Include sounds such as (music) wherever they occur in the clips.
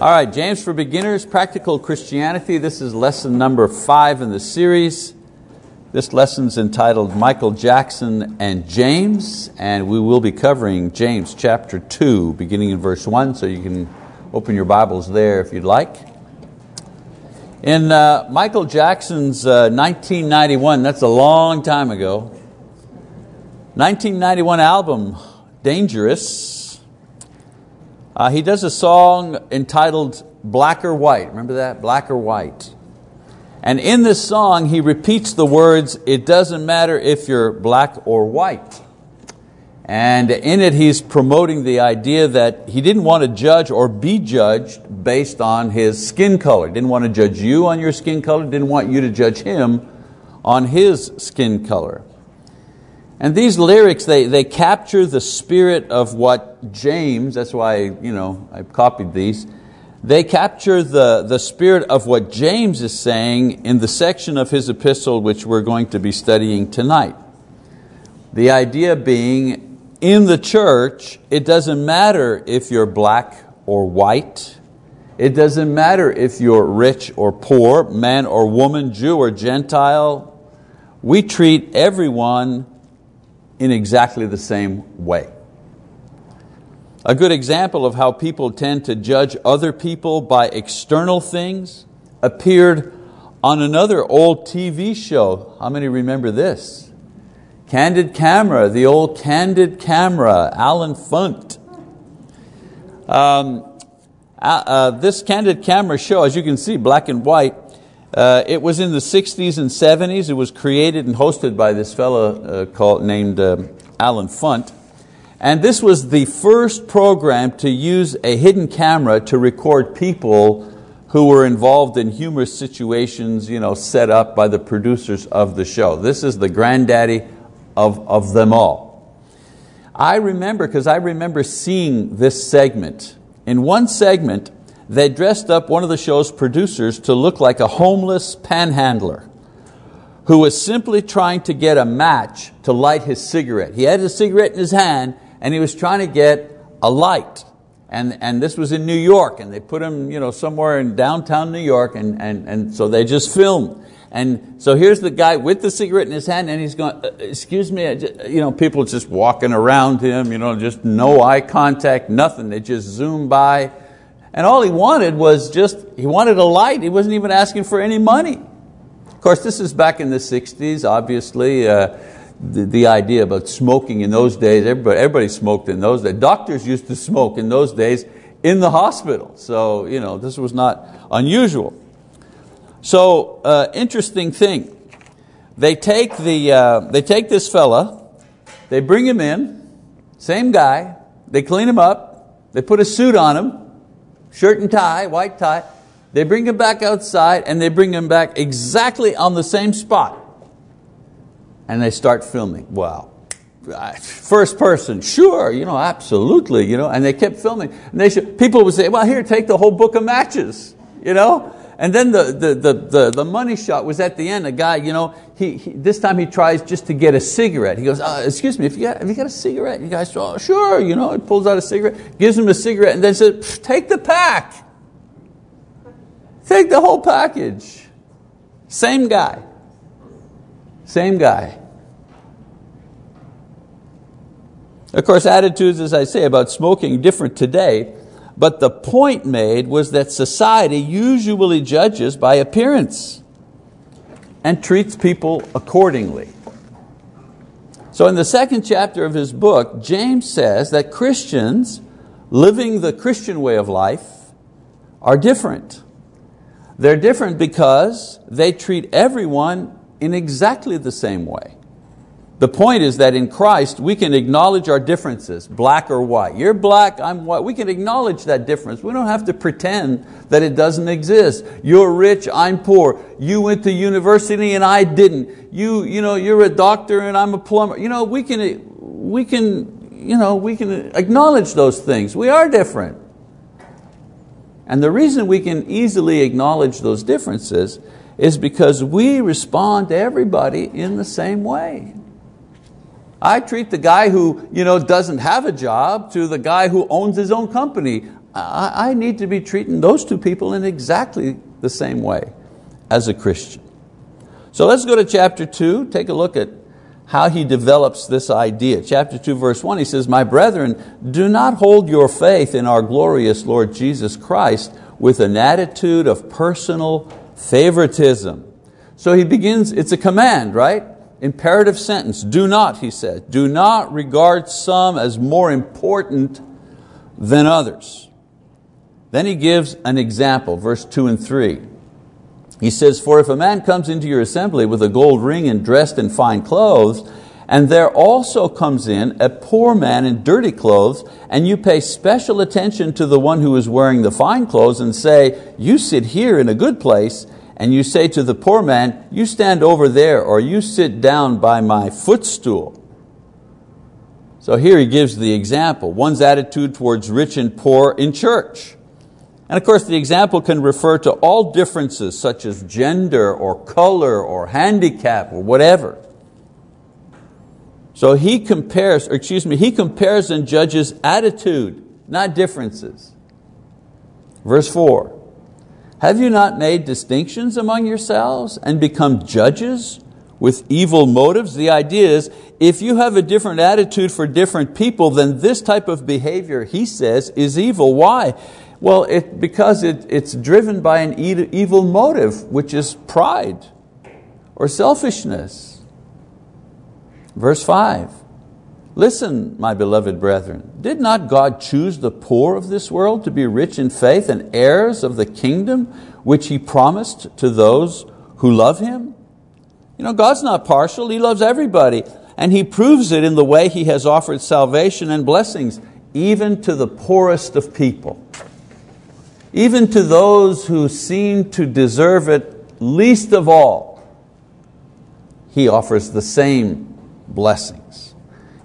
All right, James for Beginners, Practical Christianity. This is lesson number five in the series. This lesson's entitled Michael Jackson and James, and we will be covering James chapter 2, beginning in verse 1, so you can open your Bibles there if you'd like. In uh, Michael Jackson's uh, 1991, that's a long time ago, 1991 album, Dangerous, uh, he does a song entitled Black or White. Remember that? Black or White. And in this song, he repeats the words, It doesn't matter if you're black or white. And in it, he's promoting the idea that he didn't want to judge or be judged based on his skin color. Didn't want to judge you on your skin color, didn't want you to judge him on his skin color. And these lyrics, they, they capture the spirit of what James, that's why you know, I copied these, they capture the, the spirit of what James is saying in the section of his epistle which we're going to be studying tonight. The idea being, in the church, it doesn't matter if you're black or white, it doesn't matter if you're rich or poor, man or woman, Jew or Gentile, we treat everyone in exactly the same way. A good example of how people tend to judge other people by external things appeared on another old TV show. How many remember this? Candid Camera, the old Candid Camera, Allen Funt. Um, uh, uh, this Candid Camera show, as you can see, black and white, uh, it was in the 60s and 70s. It was created and hosted by this fellow uh, called, named uh, Allen Funt. And this was the first program to use a hidden camera to record people who were involved in humorous situations you know, set up by the producers of the show. This is the granddaddy of, of them all. I remember, because I remember seeing this segment. In one segment, they dressed up one of the show's producers to look like a homeless panhandler who was simply trying to get a match to light his cigarette. He had a cigarette in his hand and he was trying to get a light. And, and this was in New York and they put him you know, somewhere in downtown New York and, and, and so they just filmed. And so here's the guy with the cigarette in his hand and he's going, uh, excuse me, you know, people just walking around him, you know, just no eye contact, nothing. They just zoom by and all he wanted was just, he wanted a light. He wasn't even asking for any money. Of course, this is back in the 60s, obviously. Uh, the, the, idea about smoking in those days, everybody, everybody smoked in those days. Doctors used to smoke in those days in the hospital. So you know, this was not unusual. So uh, interesting thing. They take, the, uh, they take this fella, they bring him in, same guy, they clean him up, they put a suit on him, shirt and tie, white tie. They bring him back outside and they bring him back exactly on the same spot. And they start filming. Wow. First person, sure, you know, absolutely, you know, and they kept filming. And they should, people would say, well, here, take the whole book of matches, you know, and then the, the, the, the, the money shot was at the end. A guy, you know, he, he, this time he tries just to get a cigarette. He goes, uh, excuse me, if you got, have you got a cigarette? And the guy says, oh, sure, you know, he pulls out a cigarette, gives him a cigarette, and then says, take the pack. Take the whole package. Same guy. Same guy. Of course, attitudes, as I say, about smoking different today. But the point made was that society usually judges by appearance and treats people accordingly. So, in the second chapter of his book, James says that Christians living the Christian way of life are different. They're different because they treat everyone in exactly the same way. The point is that in Christ we can acknowledge our differences, black or white. You're black, I'm white. We can acknowledge that difference. We don't have to pretend that it doesn't exist. You're rich, I'm poor. You went to university and I didn't. You, you know, you're a doctor and I'm a plumber. You know, we can, we can, you know, we can acknowledge those things. We are different. And the reason we can easily acknowledge those differences is because we respond to everybody in the same way. I treat the guy who you know, doesn't have a job to the guy who owns his own company. I, I need to be treating those two people in exactly the same way as a Christian. So let's go to chapter 2, take a look at how he develops this idea. Chapter 2, verse 1, he says, My brethren, do not hold your faith in our glorious Lord Jesus Christ with an attitude of personal favoritism. So he begins, it's a command, right? Imperative sentence. Do not, he says, do not regard some as more important than others. Then he gives an example, verse 2 and 3. He says, For if a man comes into your assembly with a gold ring and dressed in fine clothes, and there also comes in a poor man in dirty clothes, and you pay special attention to the one who is wearing the fine clothes and say, You sit here in a good place, and you say to the poor man, You stand over there, or you sit down by my footstool. So here he gives the example one's attitude towards rich and poor in church. And of course, the example can refer to all differences such as gender or color or handicap or whatever. So he compares, or excuse me, he compares and judges attitude, not differences. Verse 4 Have you not made distinctions among yourselves and become judges with evil motives? The idea is if you have a different attitude for different people, then this type of behavior, he says, is evil. Why? Well, it, because it, it's driven by an evil motive, which is pride or selfishness. Verse 5 Listen, my beloved brethren, did not God choose the poor of this world to be rich in faith and heirs of the kingdom which He promised to those who love Him? You know, God's not partial, He loves everybody, and He proves it in the way He has offered salvation and blessings, even to the poorest of people. Even to those who seem to deserve it least of all, He offers the same blessings.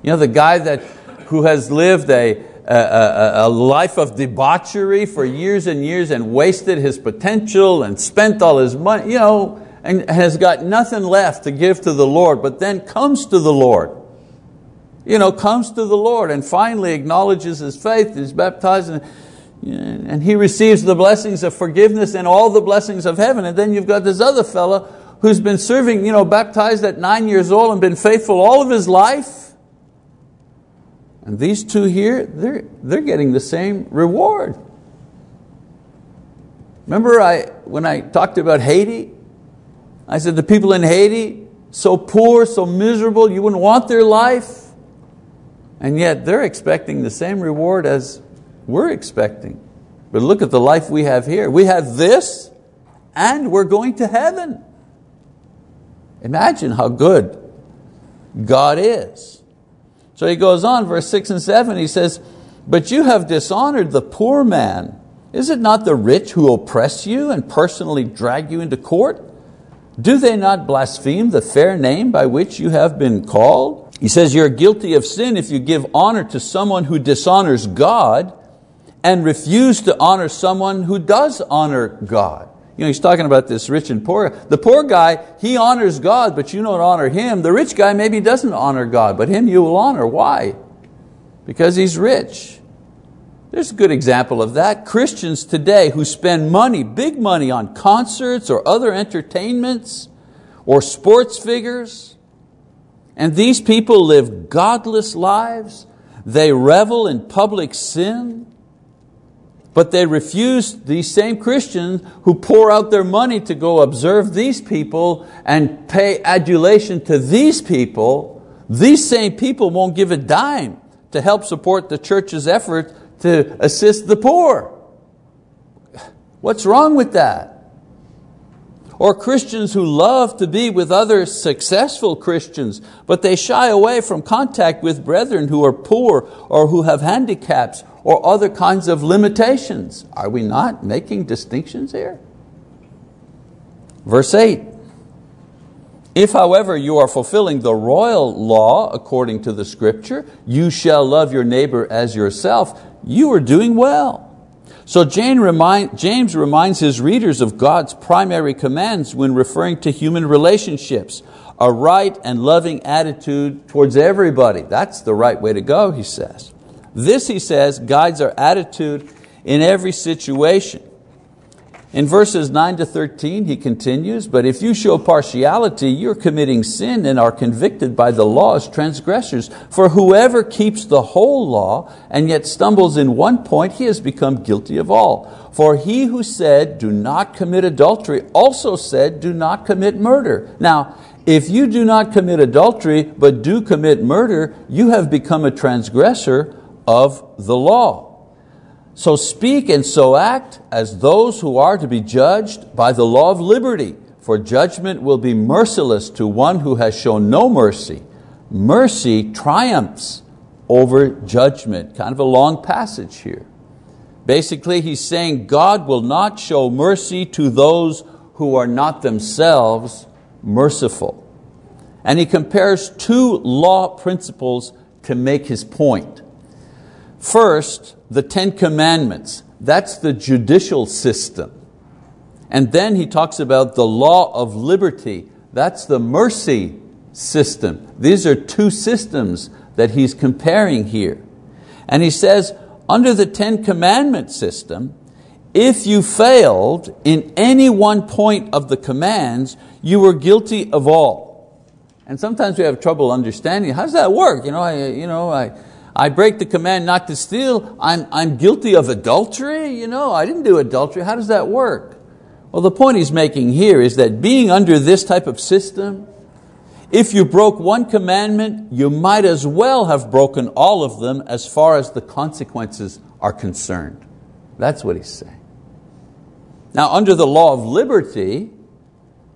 You know, the guy that, who has lived a, a, a, life of debauchery for years and years and wasted his potential and spent all his money, you know, and has got nothing left to give to the Lord, but then comes to the Lord. You know, comes to the Lord and finally acknowledges his faith, is baptized, and and he receives the blessings of forgiveness and all the blessings of heaven. And then you've got this other fellow who's been serving, you know, baptized at nine years old and been faithful all of his life. And these two here, they're, they're getting the same reward. Remember I, when I talked about Haiti? I said the people in Haiti, so poor, so miserable, you wouldn't want their life. And yet they're expecting the same reward as we're expecting. But look at the life we have here. We have this and we're going to heaven. Imagine how good God is. So he goes on, verse 6 and 7, he says, But you have dishonored the poor man. Is it not the rich who oppress you and personally drag you into court? Do they not blaspheme the fair name by which you have been called? He says, You're guilty of sin if you give honor to someone who dishonors God and refuse to honor someone who does honor God. You know, he's talking about this rich and poor. The poor guy, he honors God, but you don't honor him. The rich guy maybe doesn't honor God, but him you will honor. Why? Because he's rich. There's a good example of that. Christians today who spend money, big money, on concerts or other entertainments or sports figures, and these people live godless lives. They revel in public sin. But they refuse, these same Christians who pour out their money to go observe these people and pay adulation to these people, these same people won't give a dime to help support the church's effort to assist the poor. What's wrong with that? Or Christians who love to be with other successful Christians, but they shy away from contact with brethren who are poor or who have handicaps or other kinds of limitations. Are we not making distinctions here? Verse 8 If, however, you are fulfilling the royal law according to the scripture, you shall love your neighbor as yourself, you are doing well. So James reminds his readers of God's primary commands when referring to human relationships a right and loving attitude towards everybody. That's the right way to go, he says. This, he says, guides our attitude in every situation. In verses 9 to 13, he continues, But if you show partiality, you're committing sin and are convicted by the law as transgressors. For whoever keeps the whole law and yet stumbles in one point, he has become guilty of all. For he who said, Do not commit adultery, also said, Do not commit murder. Now, if you do not commit adultery, but do commit murder, you have become a transgressor of the law. So speak and so act as those who are to be judged by the law of liberty, for judgment will be merciless to one who has shown no mercy. Mercy triumphs over judgment. Kind of a long passage here. Basically, he's saying God will not show mercy to those who are not themselves merciful. And he compares two law principles to make his point. First, the Ten Commandments. That's the judicial system. And then he talks about the law of liberty. That's the mercy system. These are two systems that he's comparing here. And he says, under the Ten Commandment system, if you failed in any one point of the commands, you were guilty of all. And sometimes we have trouble understanding, how does that work? You know, I, you know, I, I break the command not to steal, I'm, I'm guilty of adultery? You know, I didn't do adultery, how does that work? Well, the point he's making here is that being under this type of system, if you broke one commandment, you might as well have broken all of them as far as the consequences are concerned. That's what he's saying. Now, under the law of liberty,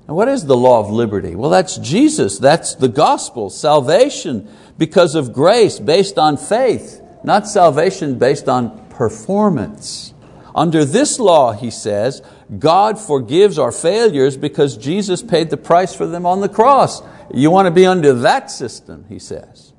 and what is the law of liberty? Well, that's Jesus, that's the gospel, salvation because of grace based on faith, not salvation based on performance. Under this law, he says, God forgives our failures because Jesus paid the price for them on the cross. You want to be under that system, he says.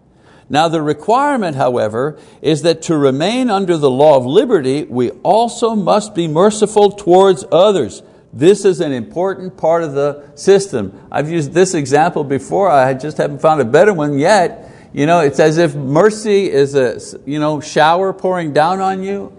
Now the requirement, however, is that to remain under the law of liberty, we also must be merciful towards others. This is an important part of the system. I've used this example before, I just haven't found a better one yet. You know, it's as if mercy is a you know, shower pouring down on you.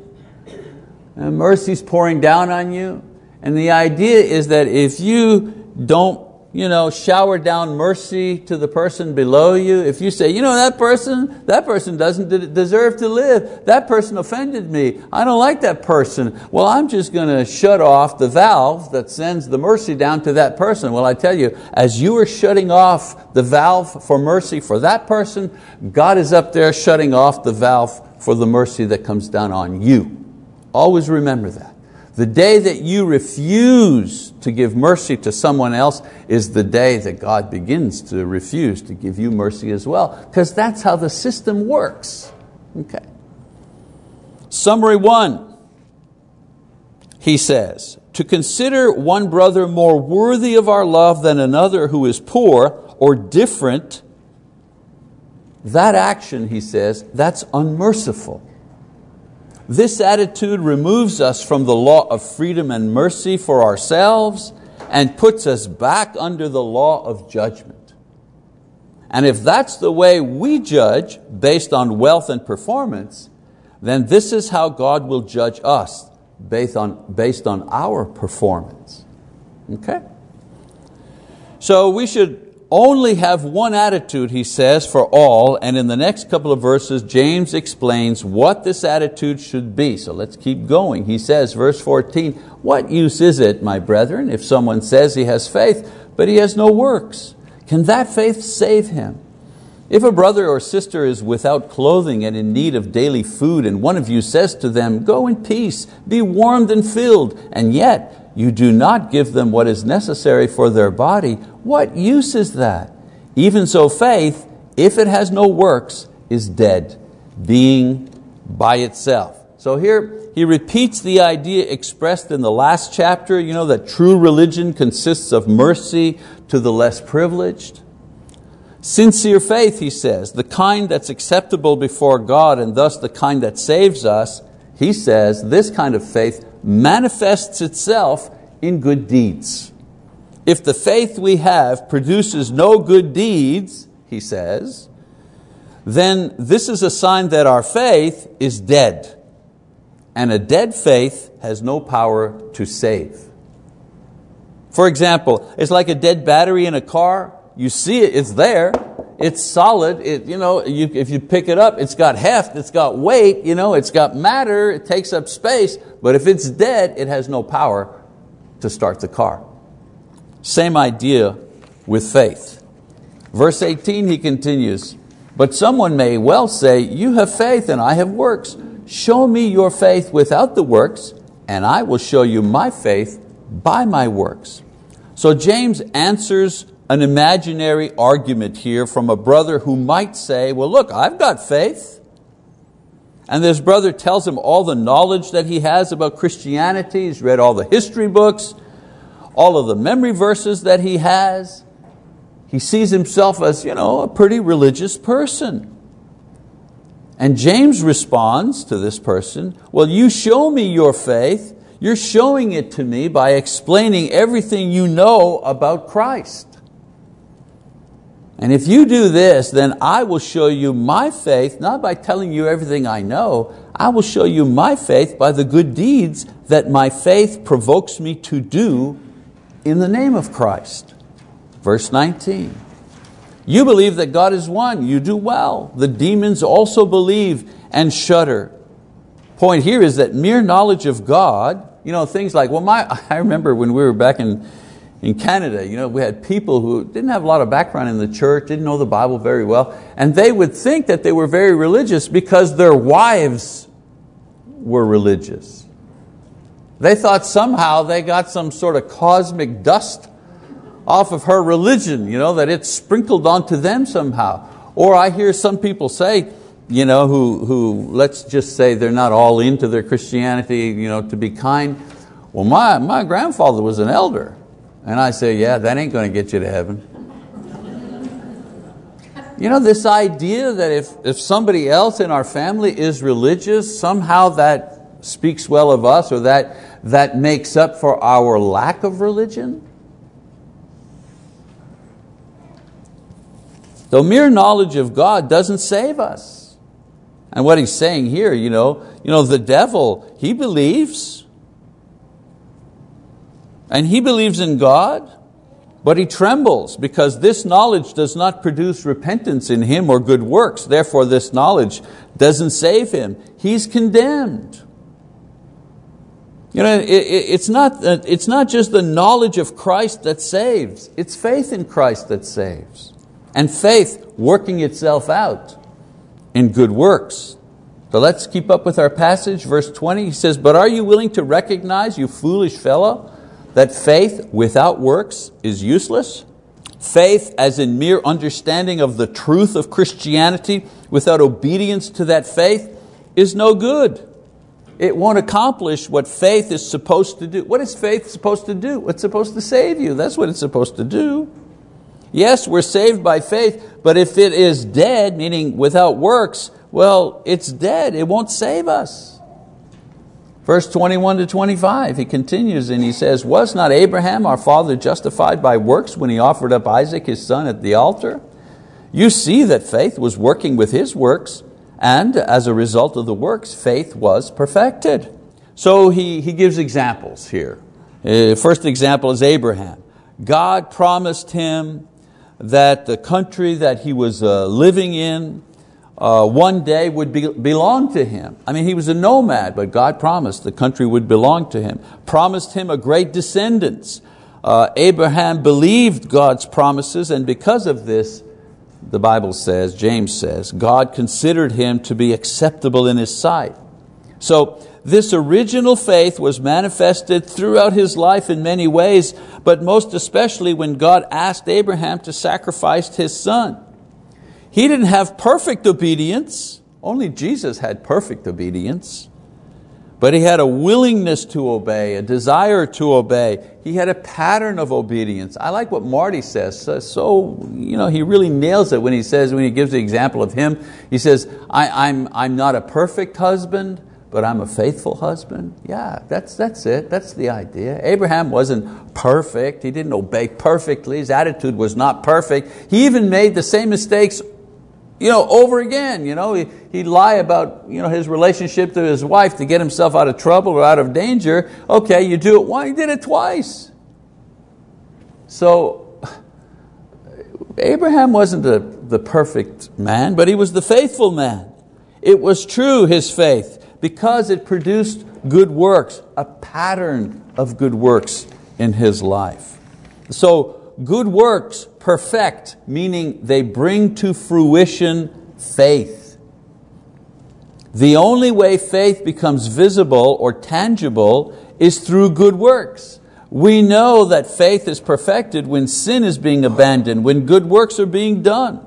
And mercy's pouring down on you. And the idea is that if you don't you know, shower down mercy to the person below you, if you say, you know, that person, that person doesn't deserve to live, that person offended me, I don't like that person, well, I'm just going to shut off the valve that sends the mercy down to that person. Well, I tell you, as you are shutting off the valve for mercy for that person, God is up there shutting off the valve for the mercy that comes down on you. Always remember that. The day that you refuse to give mercy to someone else is the day that God begins to refuse to give you mercy as well, because that's how the system works. Okay. Summary one, he says, to consider one brother more worthy of our love than another who is poor or different, that action, he says, that's unmerciful. This attitude removes us from the law of freedom and mercy for ourselves and puts us back under the law of judgment. And if that's the way we judge based on wealth and performance, then this is how God will judge us based on, based on our performance. Okay? So we should only have one attitude, he says, for all, and in the next couple of verses, James explains what this attitude should be. So let's keep going. He says, verse 14, What use is it, my brethren, if someone says he has faith, but he has no works? Can that faith save him? If a brother or sister is without clothing and in need of daily food, and one of you says to them, Go in peace, be warmed and filled, and yet you do not give them what is necessary for their body, what use is that? Even so, faith, if it has no works, is dead, being by itself. So here he repeats the idea expressed in the last chapter, you know, that true religion consists of mercy to the less privileged. Sincere faith, he says, the kind that's acceptable before God and thus the kind that saves us, he says, this kind of faith manifests itself in good deeds. If the faith we have produces no good deeds, he says, then this is a sign that our faith is dead. and a dead faith has no power to save. For example, it's like a dead battery in a car. You see it, it's there, it's solid. It, you know, you, if you pick it up, it's got heft, it's got weight, you know, it's got matter, it takes up space. But if it's dead, it has no power to start the car. Same idea with faith. Verse 18, he continues, But someone may well say, You have faith and I have works. Show me your faith without the works, and I will show you my faith by my works. So James answers an imaginary argument here from a brother who might say, Well, look, I've got faith. And this brother tells him all the knowledge that he has about Christianity. He's read all the history books, all of the memory verses that he has. He sees himself as you know, a pretty religious person. And James responds to this person, Well, you show me your faith. You're showing it to me by explaining everything you know about Christ. And if you do this, then I will show you my faith, not by telling you everything I know, I will show you my faith by the good deeds that my faith provokes me to do in the name of Christ. Verse 19. You believe that God is one, you do well. The demons also believe and shudder. Point here is that mere knowledge of God, you know, things like, well, my, (laughs) I remember when we were back in in Canada, you know, we had people who didn't have a lot of background in the church, didn't know the Bible very well, and they would think that they were very religious because their wives were religious. They thought somehow they got some sort of cosmic dust off of her religion, you know, that it sprinkled onto them somehow. Or I hear some people say, you know, who, who let's just say they're not all into their Christianity, you know, to be kind. Well, my, my grandfather was an elder. And I say, yeah, that ain't going to get you to heaven. You know, this idea that if, if somebody else in our family is religious, somehow that speaks well of us or that, that makes up for our lack of religion. The mere knowledge of God doesn't save us. And what he's saying here, you know, you know, the devil, he believes, and he believes in God, but he trembles because this knowledge does not produce repentance in him or good works. Therefore, this knowledge doesn't save him. He's condemned. You know, it, it's, not, it's not just the knowledge of Christ that saves, it's faith in Christ that saves. And faith working itself out in good works. So let's keep up with our passage. Verse 20, he says, But are you willing to recognize, you foolish fellow, that faith without works is useless. Faith as in mere understanding of the truth of Christianity without obedience to that faith is no good. It won't accomplish what faith is supposed to do. What is faith supposed to do? It's supposed to save you. That's what it's supposed to do. Yes, we're saved by faith, but if it is dead, meaning without works, well, it's dead. It won't save us. Verse 21 to 25, he continues and he says, Was not Abraham our father justified by works when he offered up Isaac his son at the altar? You see that faith was working with his works, and as a result of the works, faith was perfected. So he, he gives examples here. Uh, first example is Abraham. God promised him that the country that he was uh, living in uh, one day would be, belong to him. I mean, he was a nomad, but God promised the country would belong to him, promised him a great descendants. Uh, Abraham believed God's promises, and because of this, the Bible says, James says, God considered him to be acceptable in his sight. So, this original faith was manifested throughout his life in many ways, but most especially when God asked Abraham to sacrifice his son. He didn't have perfect obedience, only Jesus had perfect obedience. But he had a willingness to obey, a desire to obey. He had a pattern of obedience. I like what Marty says. So, you know, he really nails it when he says, when he gives the example of him, he says, I, I'm, I'm not a perfect husband, but I'm a faithful husband. Yeah, that's, that's it. That's the idea. Abraham wasn't perfect. He didn't obey perfectly. His attitude was not perfect. He even made the same mistakes you know, over again. You know, he, he'd lie about you know, his relationship to his wife to get himself out of trouble or out of danger. Okay, you do it once, he did it twice. So Abraham wasn't the, the perfect man, but he was the faithful man. It was true, his faith, because it produced good works, a pattern of good works in his life. So, good works perfect, meaning they bring to fruition faith. The only way faith becomes visible or tangible is through good works. We know that faith is perfected when sin is being abandoned, when good works are being done.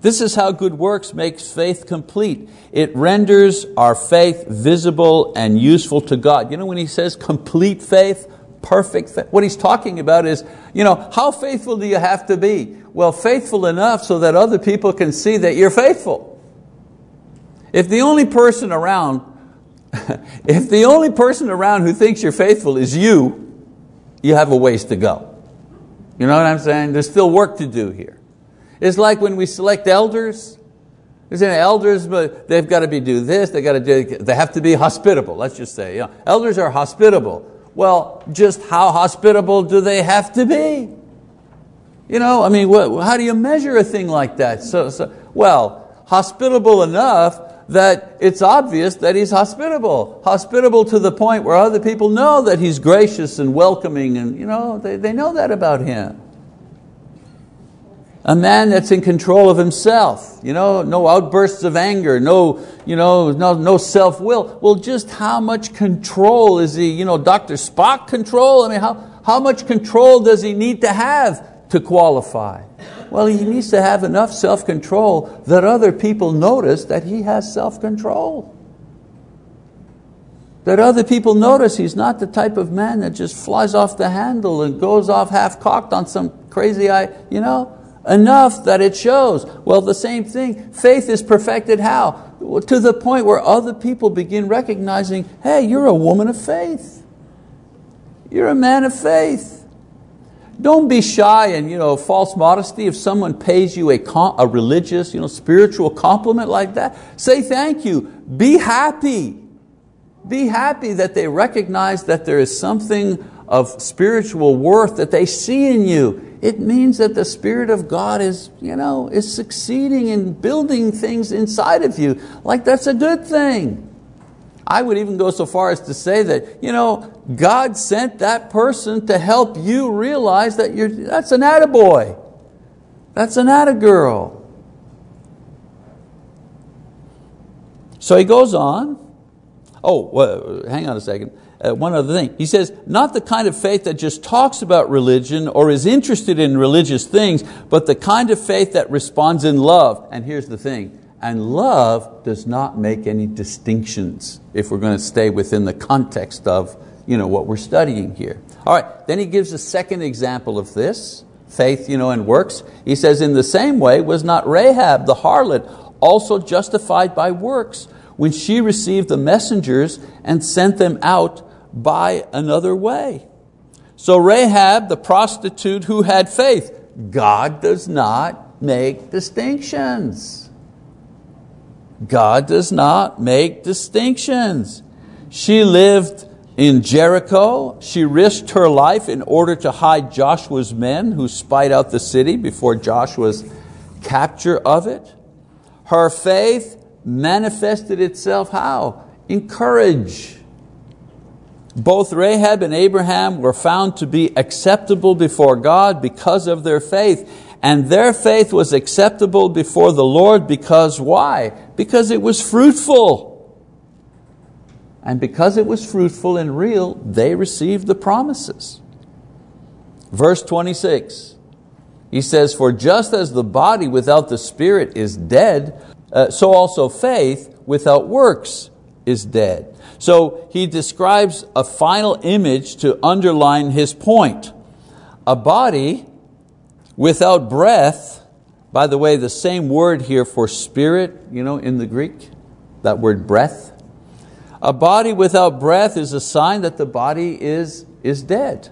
This is how good works makes faith complete. It renders our faith visible and useful to God. You know when he says complete faith, perfect what he's talking about is, you know, how faithful do you have to be? Well, faithful enough so that other people can see that you're faithful. If the only person around, (laughs) if the only person around who thinks you're faithful is you, you have a ways to go. You know what I'm saying? There's still work to do here. It's like when we select elders. There's elders, but they've got to be do this. They got to do. They have to be hospitable. Let's just say, know, elders are hospitable. Well, just how hospitable do they have to be? You know, I mean, what, how do you measure a thing like that? So, so, well, hospitable enough that it's obvious that he's hospitable. Hospitable to the point where other people know that he's gracious and welcoming and you know, they, they know that about him. A man that's in control of himself, you know, no outbursts of anger, no, you know, no, no self-will. Well, just how much control is he, you know, Dr. Spock control? I mean, how, how much control does he need to have to qualify? Well, he needs to have enough self-control that other people notice that he has self-control. That other people notice he's not the type of man that just flies off the handle and goes off half-cocked on some crazy, you know, enough that it shows. Well, the same thing, faith is perfected how? To the point where other people begin recognizing, hey, you're a woman of faith. You're a man of faith. Don't be shy and you know, false modesty if someone pays you a, a religious, you know, spiritual compliment like that. Say thank you. Be happy. Be happy that they recognize that there is something of spiritual worth that they see in you. It means that the Spirit of God is, you know, is succeeding in building things inside of you. Like that's a good thing. I would even go so far as to say that, you know, God sent that person to help you realize that you're, that's an attaboy. That's an attagirl. So he goes on. Oh, well, hang on a second. Uh, one other thing. He says, not the kind of faith that just talks about religion or is interested in religious things, but the kind of faith that responds in love. And here's the thing and love does not make any distinctions if we're going to stay within the context of you know, what we're studying here. All right, then he gives a second example of this, faith you know, and works. He says, in the same way was not Rahab the harlot also justified by works when she received the messengers and sent them out by another way. So Rahab, the prostitute who had faith, God does not make distinctions. God does not make distinctions. She lived in Jericho. She risked her life in order to hide Joshua's men who spied out the city before Joshua's capture of it. Her faith manifested itself how? In courage. Both Rahab and Abraham were found to be acceptable before God because of their faith. And their faith was acceptable before the Lord because why? Because it was fruitful. And because it was fruitful and real, they received the promises. Verse 26, he says, For just as the body without the spirit is dead, uh, so also faith without works is dead. So he describes a final image to underline his point. A body Without breath, by the way, the same word here for spirit, you know, in the Greek, that word breath. A body without breath is a sign that the body is, is dead.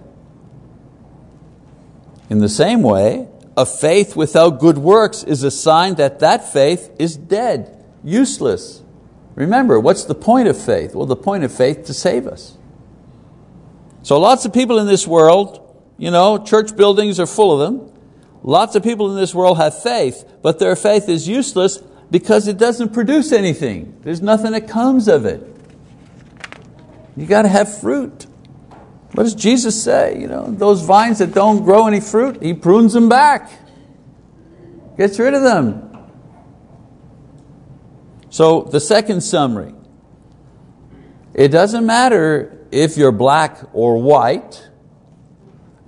In the same way, a faith without good works is a sign that that faith is dead, useless. Remember, what's the point of faith? Well, the point of faith to save us. So lots of people in this world, you know, church buildings are full of them. Lots of people in this world have faith, but their faith is useless because it doesn't produce anything. There's nothing that comes of it. You got to have fruit. What does Jesus say? You know, those vines that don't grow any fruit, He prunes them back, gets rid of them. So the second summary, it doesn't matter if you're black or white,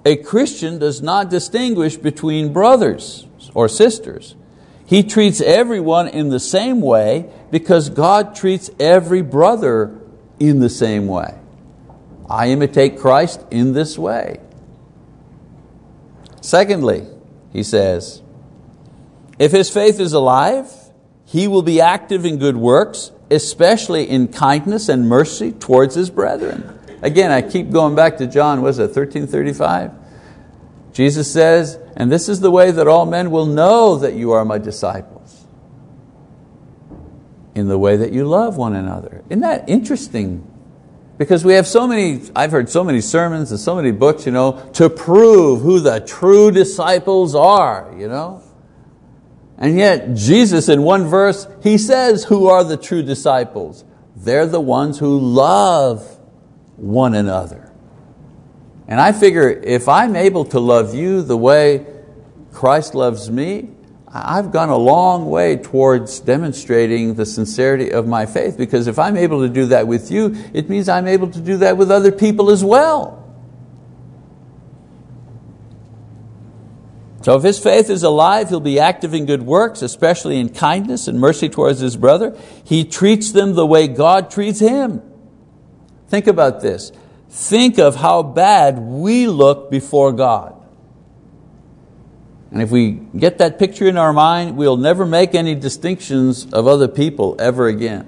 a Christian does not distinguish between brothers or sisters. He treats everyone in the same way because God treats every brother in the same way. I imitate Christ in this way. Secondly, he says, if his faith is alive, he will be active in good works, especially in kindness and mercy towards his brethren. Again, I keep going back to John, was it 1335? Jesus says, and this is the way that all men will know that you are my disciples. In the way that you love one another. Isn't that interesting? Because we have so many, I've heard so many sermons and so many books, you know, to prove who the true disciples are, you know. And yet Jesus in one verse, He says who are the true disciples. They're the ones who love one another. And I figure if I'm able to love you the way Christ loves me, I've gone a long way towards demonstrating the sincerity of my faith because if I'm able to do that with you, it means I'm able to do that with other people as well. So if his faith is alive, he'll be active in good works, especially in kindness and mercy towards his brother. He treats them the way God treats him. Think about this. Think of how bad we look before God. And if we get that picture in our mind, we'll never make any distinctions of other people ever again.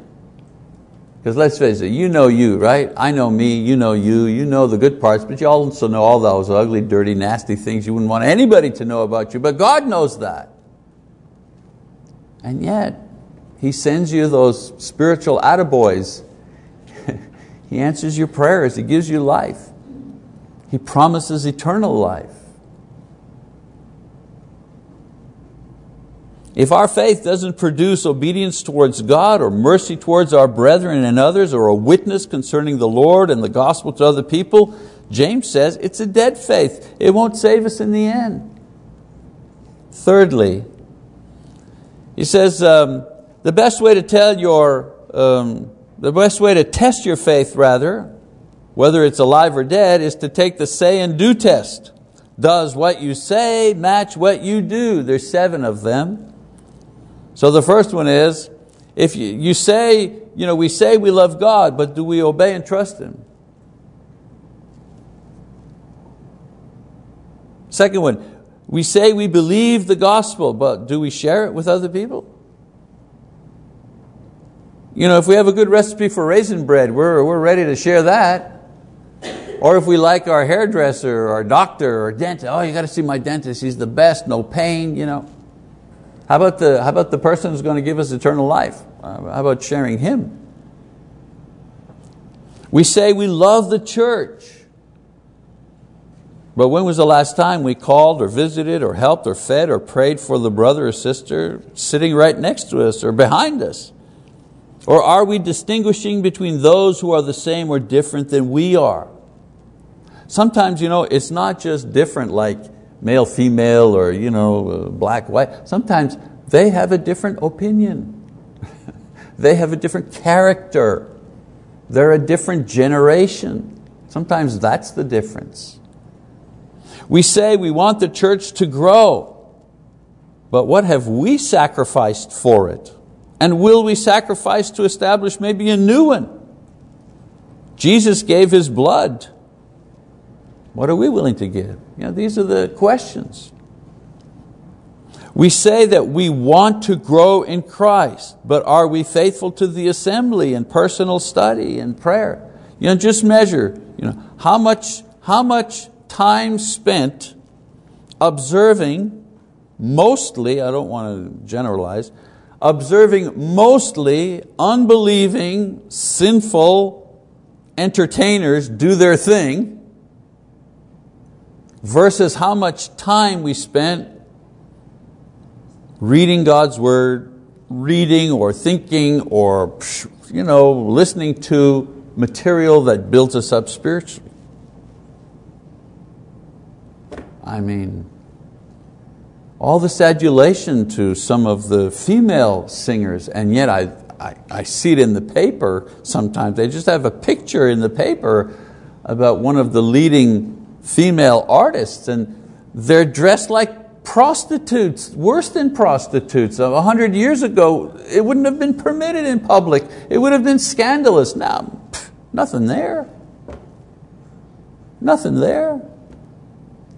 Because let's face it, you know you, right? I know me, you know you, you know the good parts, but you also know all those ugly, dirty, nasty things you wouldn't want anybody to know about you, but God knows that. And yet, He sends you those spiritual attaboys (laughs) he answers your prayers, He gives you life. He promises eternal life. If our faith doesn't produce obedience towards God or mercy towards our brethren and others or a witness concerning the Lord and the gospel to other people, James says it's a dead faith. It won't save us in the end. Thirdly, he says um, the best way to tell your um, the best way to test your faith, rather, whether it's alive or dead, is to take the say and do test. Does what you say match what you do? There's seven of them. So the first one is, if you, you say, you know, we say we love God, but do we obey and trust Him? Second one, we say we believe the gospel, but do we share it with other people? You know, if we have a good recipe for raisin bread, we're, we're ready to share that. Or if we like our hairdresser or doctor or dentist, oh, you got to see my dentist, he's the best, no pain, you know. How about the, how about the person who's going to give us eternal life? Uh, how about sharing him? We say we love the church. But when was the last time we called or visited or helped or fed or prayed for the brother or sister sitting right next to us or behind us? Or are we distinguishing between those who are the same or different than we are? Sometimes you know, it's not just different like male, female, or you know, uh, black, white. Sometimes they have a different opinion. (laughs) they have a different character. They're a different generation. Sometimes that's the difference. We say we want the church to grow, but what have we sacrificed for it? And will we sacrifice to establish maybe a new one? Jesus gave His blood. What are we willing to give? You know, these are the questions. We say that we want to grow in Christ, but are we faithful to the assembly and personal study and prayer? You know, just measure you know, how, much, how much time spent observing mostly, I don't want to generalize, observing mostly unbelieving, sinful entertainers do their thing versus how much time we spent reading God's Word, reading or thinking or you know, listening to material that builds us up spiritually. I mean, all this adulation to some of the female singers, and yet I, I, I, see it in the paper sometimes. They just have a picture in the paper about one of the leading female artists, and they're dressed like prostitutes, worse than prostitutes. A hundred years ago, it wouldn't have been permitted in public. It would have been scandalous. Now, pff, nothing there. Nothing there.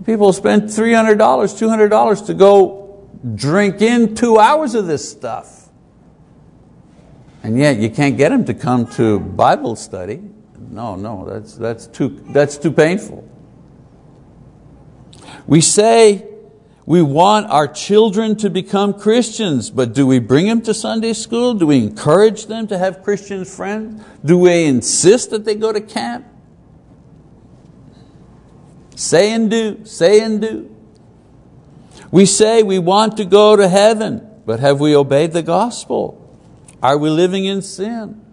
People spend $300, $200 to go drink in two hours of this stuff. And yet you can't get them to come to Bible study. No, no, that's, that's, too, that's too painful. We say we want our children to become Christians, but do we bring them to Sunday school? Do we encourage them to have Christian friends? Do we insist that they go to camp? Say and do, say and do. We say we want to go to heaven, but have we obeyed the gospel? Are we living in sin?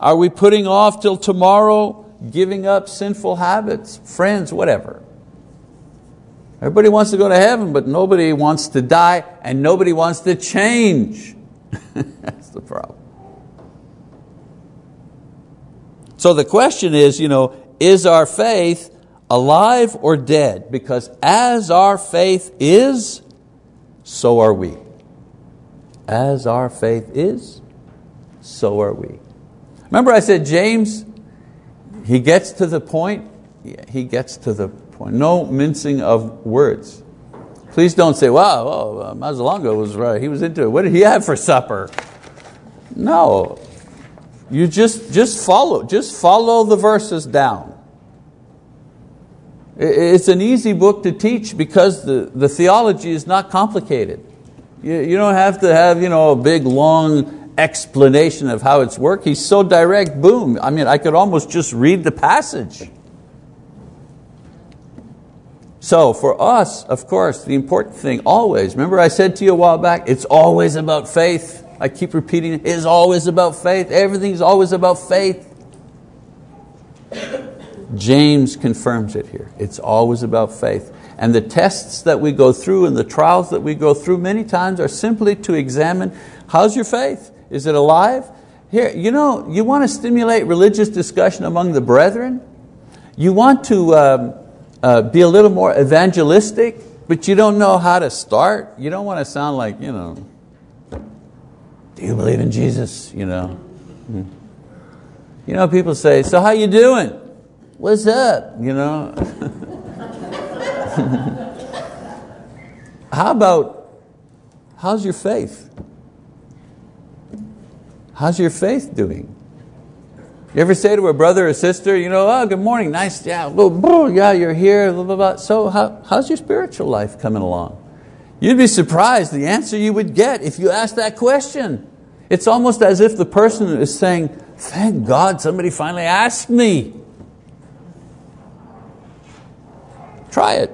Are we putting off till tomorrow, giving up sinful habits, friends, whatever? Everybody wants to go to heaven, but nobody wants to die and nobody wants to change. (laughs) That's the problem. So the question is, you know, is our faith alive or dead, because as our faith is, so are we. As our faith is, so are we. Remember I said James, he gets to the point, he gets to the point. No mincing of words. Please don't say, wow, oh, was right, he was into it. What did he have for supper? No, you just, just follow, just follow the verses down. It's an easy book to teach because the, the theology is not complicated. You, you don't have to have you know, a big long explanation of how it's work. He's so direct, boom. I mean, I could almost just read the passage. So for us, of course, the important thing always, remember I said to you a while back, it's always about faith. I keep repeating it, it's always about faith. Everything's always about faith. James confirms it here. It's always about faith. And the tests that we go through and the trials that we go through many times are simply to examine how's your faith? Is it alive? Here, you know, you want to stimulate religious discussion among the brethren? You want to um, uh, be a little more evangelistic, but you don't know how to start? You don't want to sound like, you know, do you believe in Jesus? You know, you know, people say, so how you doing? what's up? You know? (laughs) How about, how's your faith? How's your faith doing? You ever say to a brother or sister, you know, oh, good morning, nice, yeah, yeah, you're here, blah, blah, blah. So how, how's your spiritual life coming along? You'd be surprised the answer you would get if you asked that question. It's almost as if the person is saying, thank God somebody finally asked me. Try it.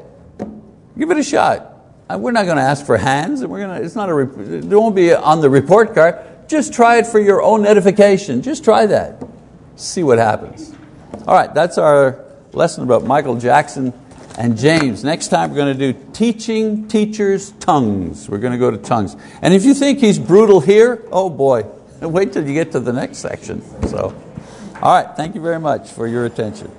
Give it a shot. Uh, we're not going to ask for hands. We're going to, it's not a, it won't be on the report card. Just try it for your own edification. Just try that. See what happens. All right, that's our lesson about Michael Jackson and James. Next time we're going to do teaching teachers' tongues. We're going to go to tongues. And if you think he's brutal here, oh boy, wait till you get to the next section. So, all right, thank you very much for your attention.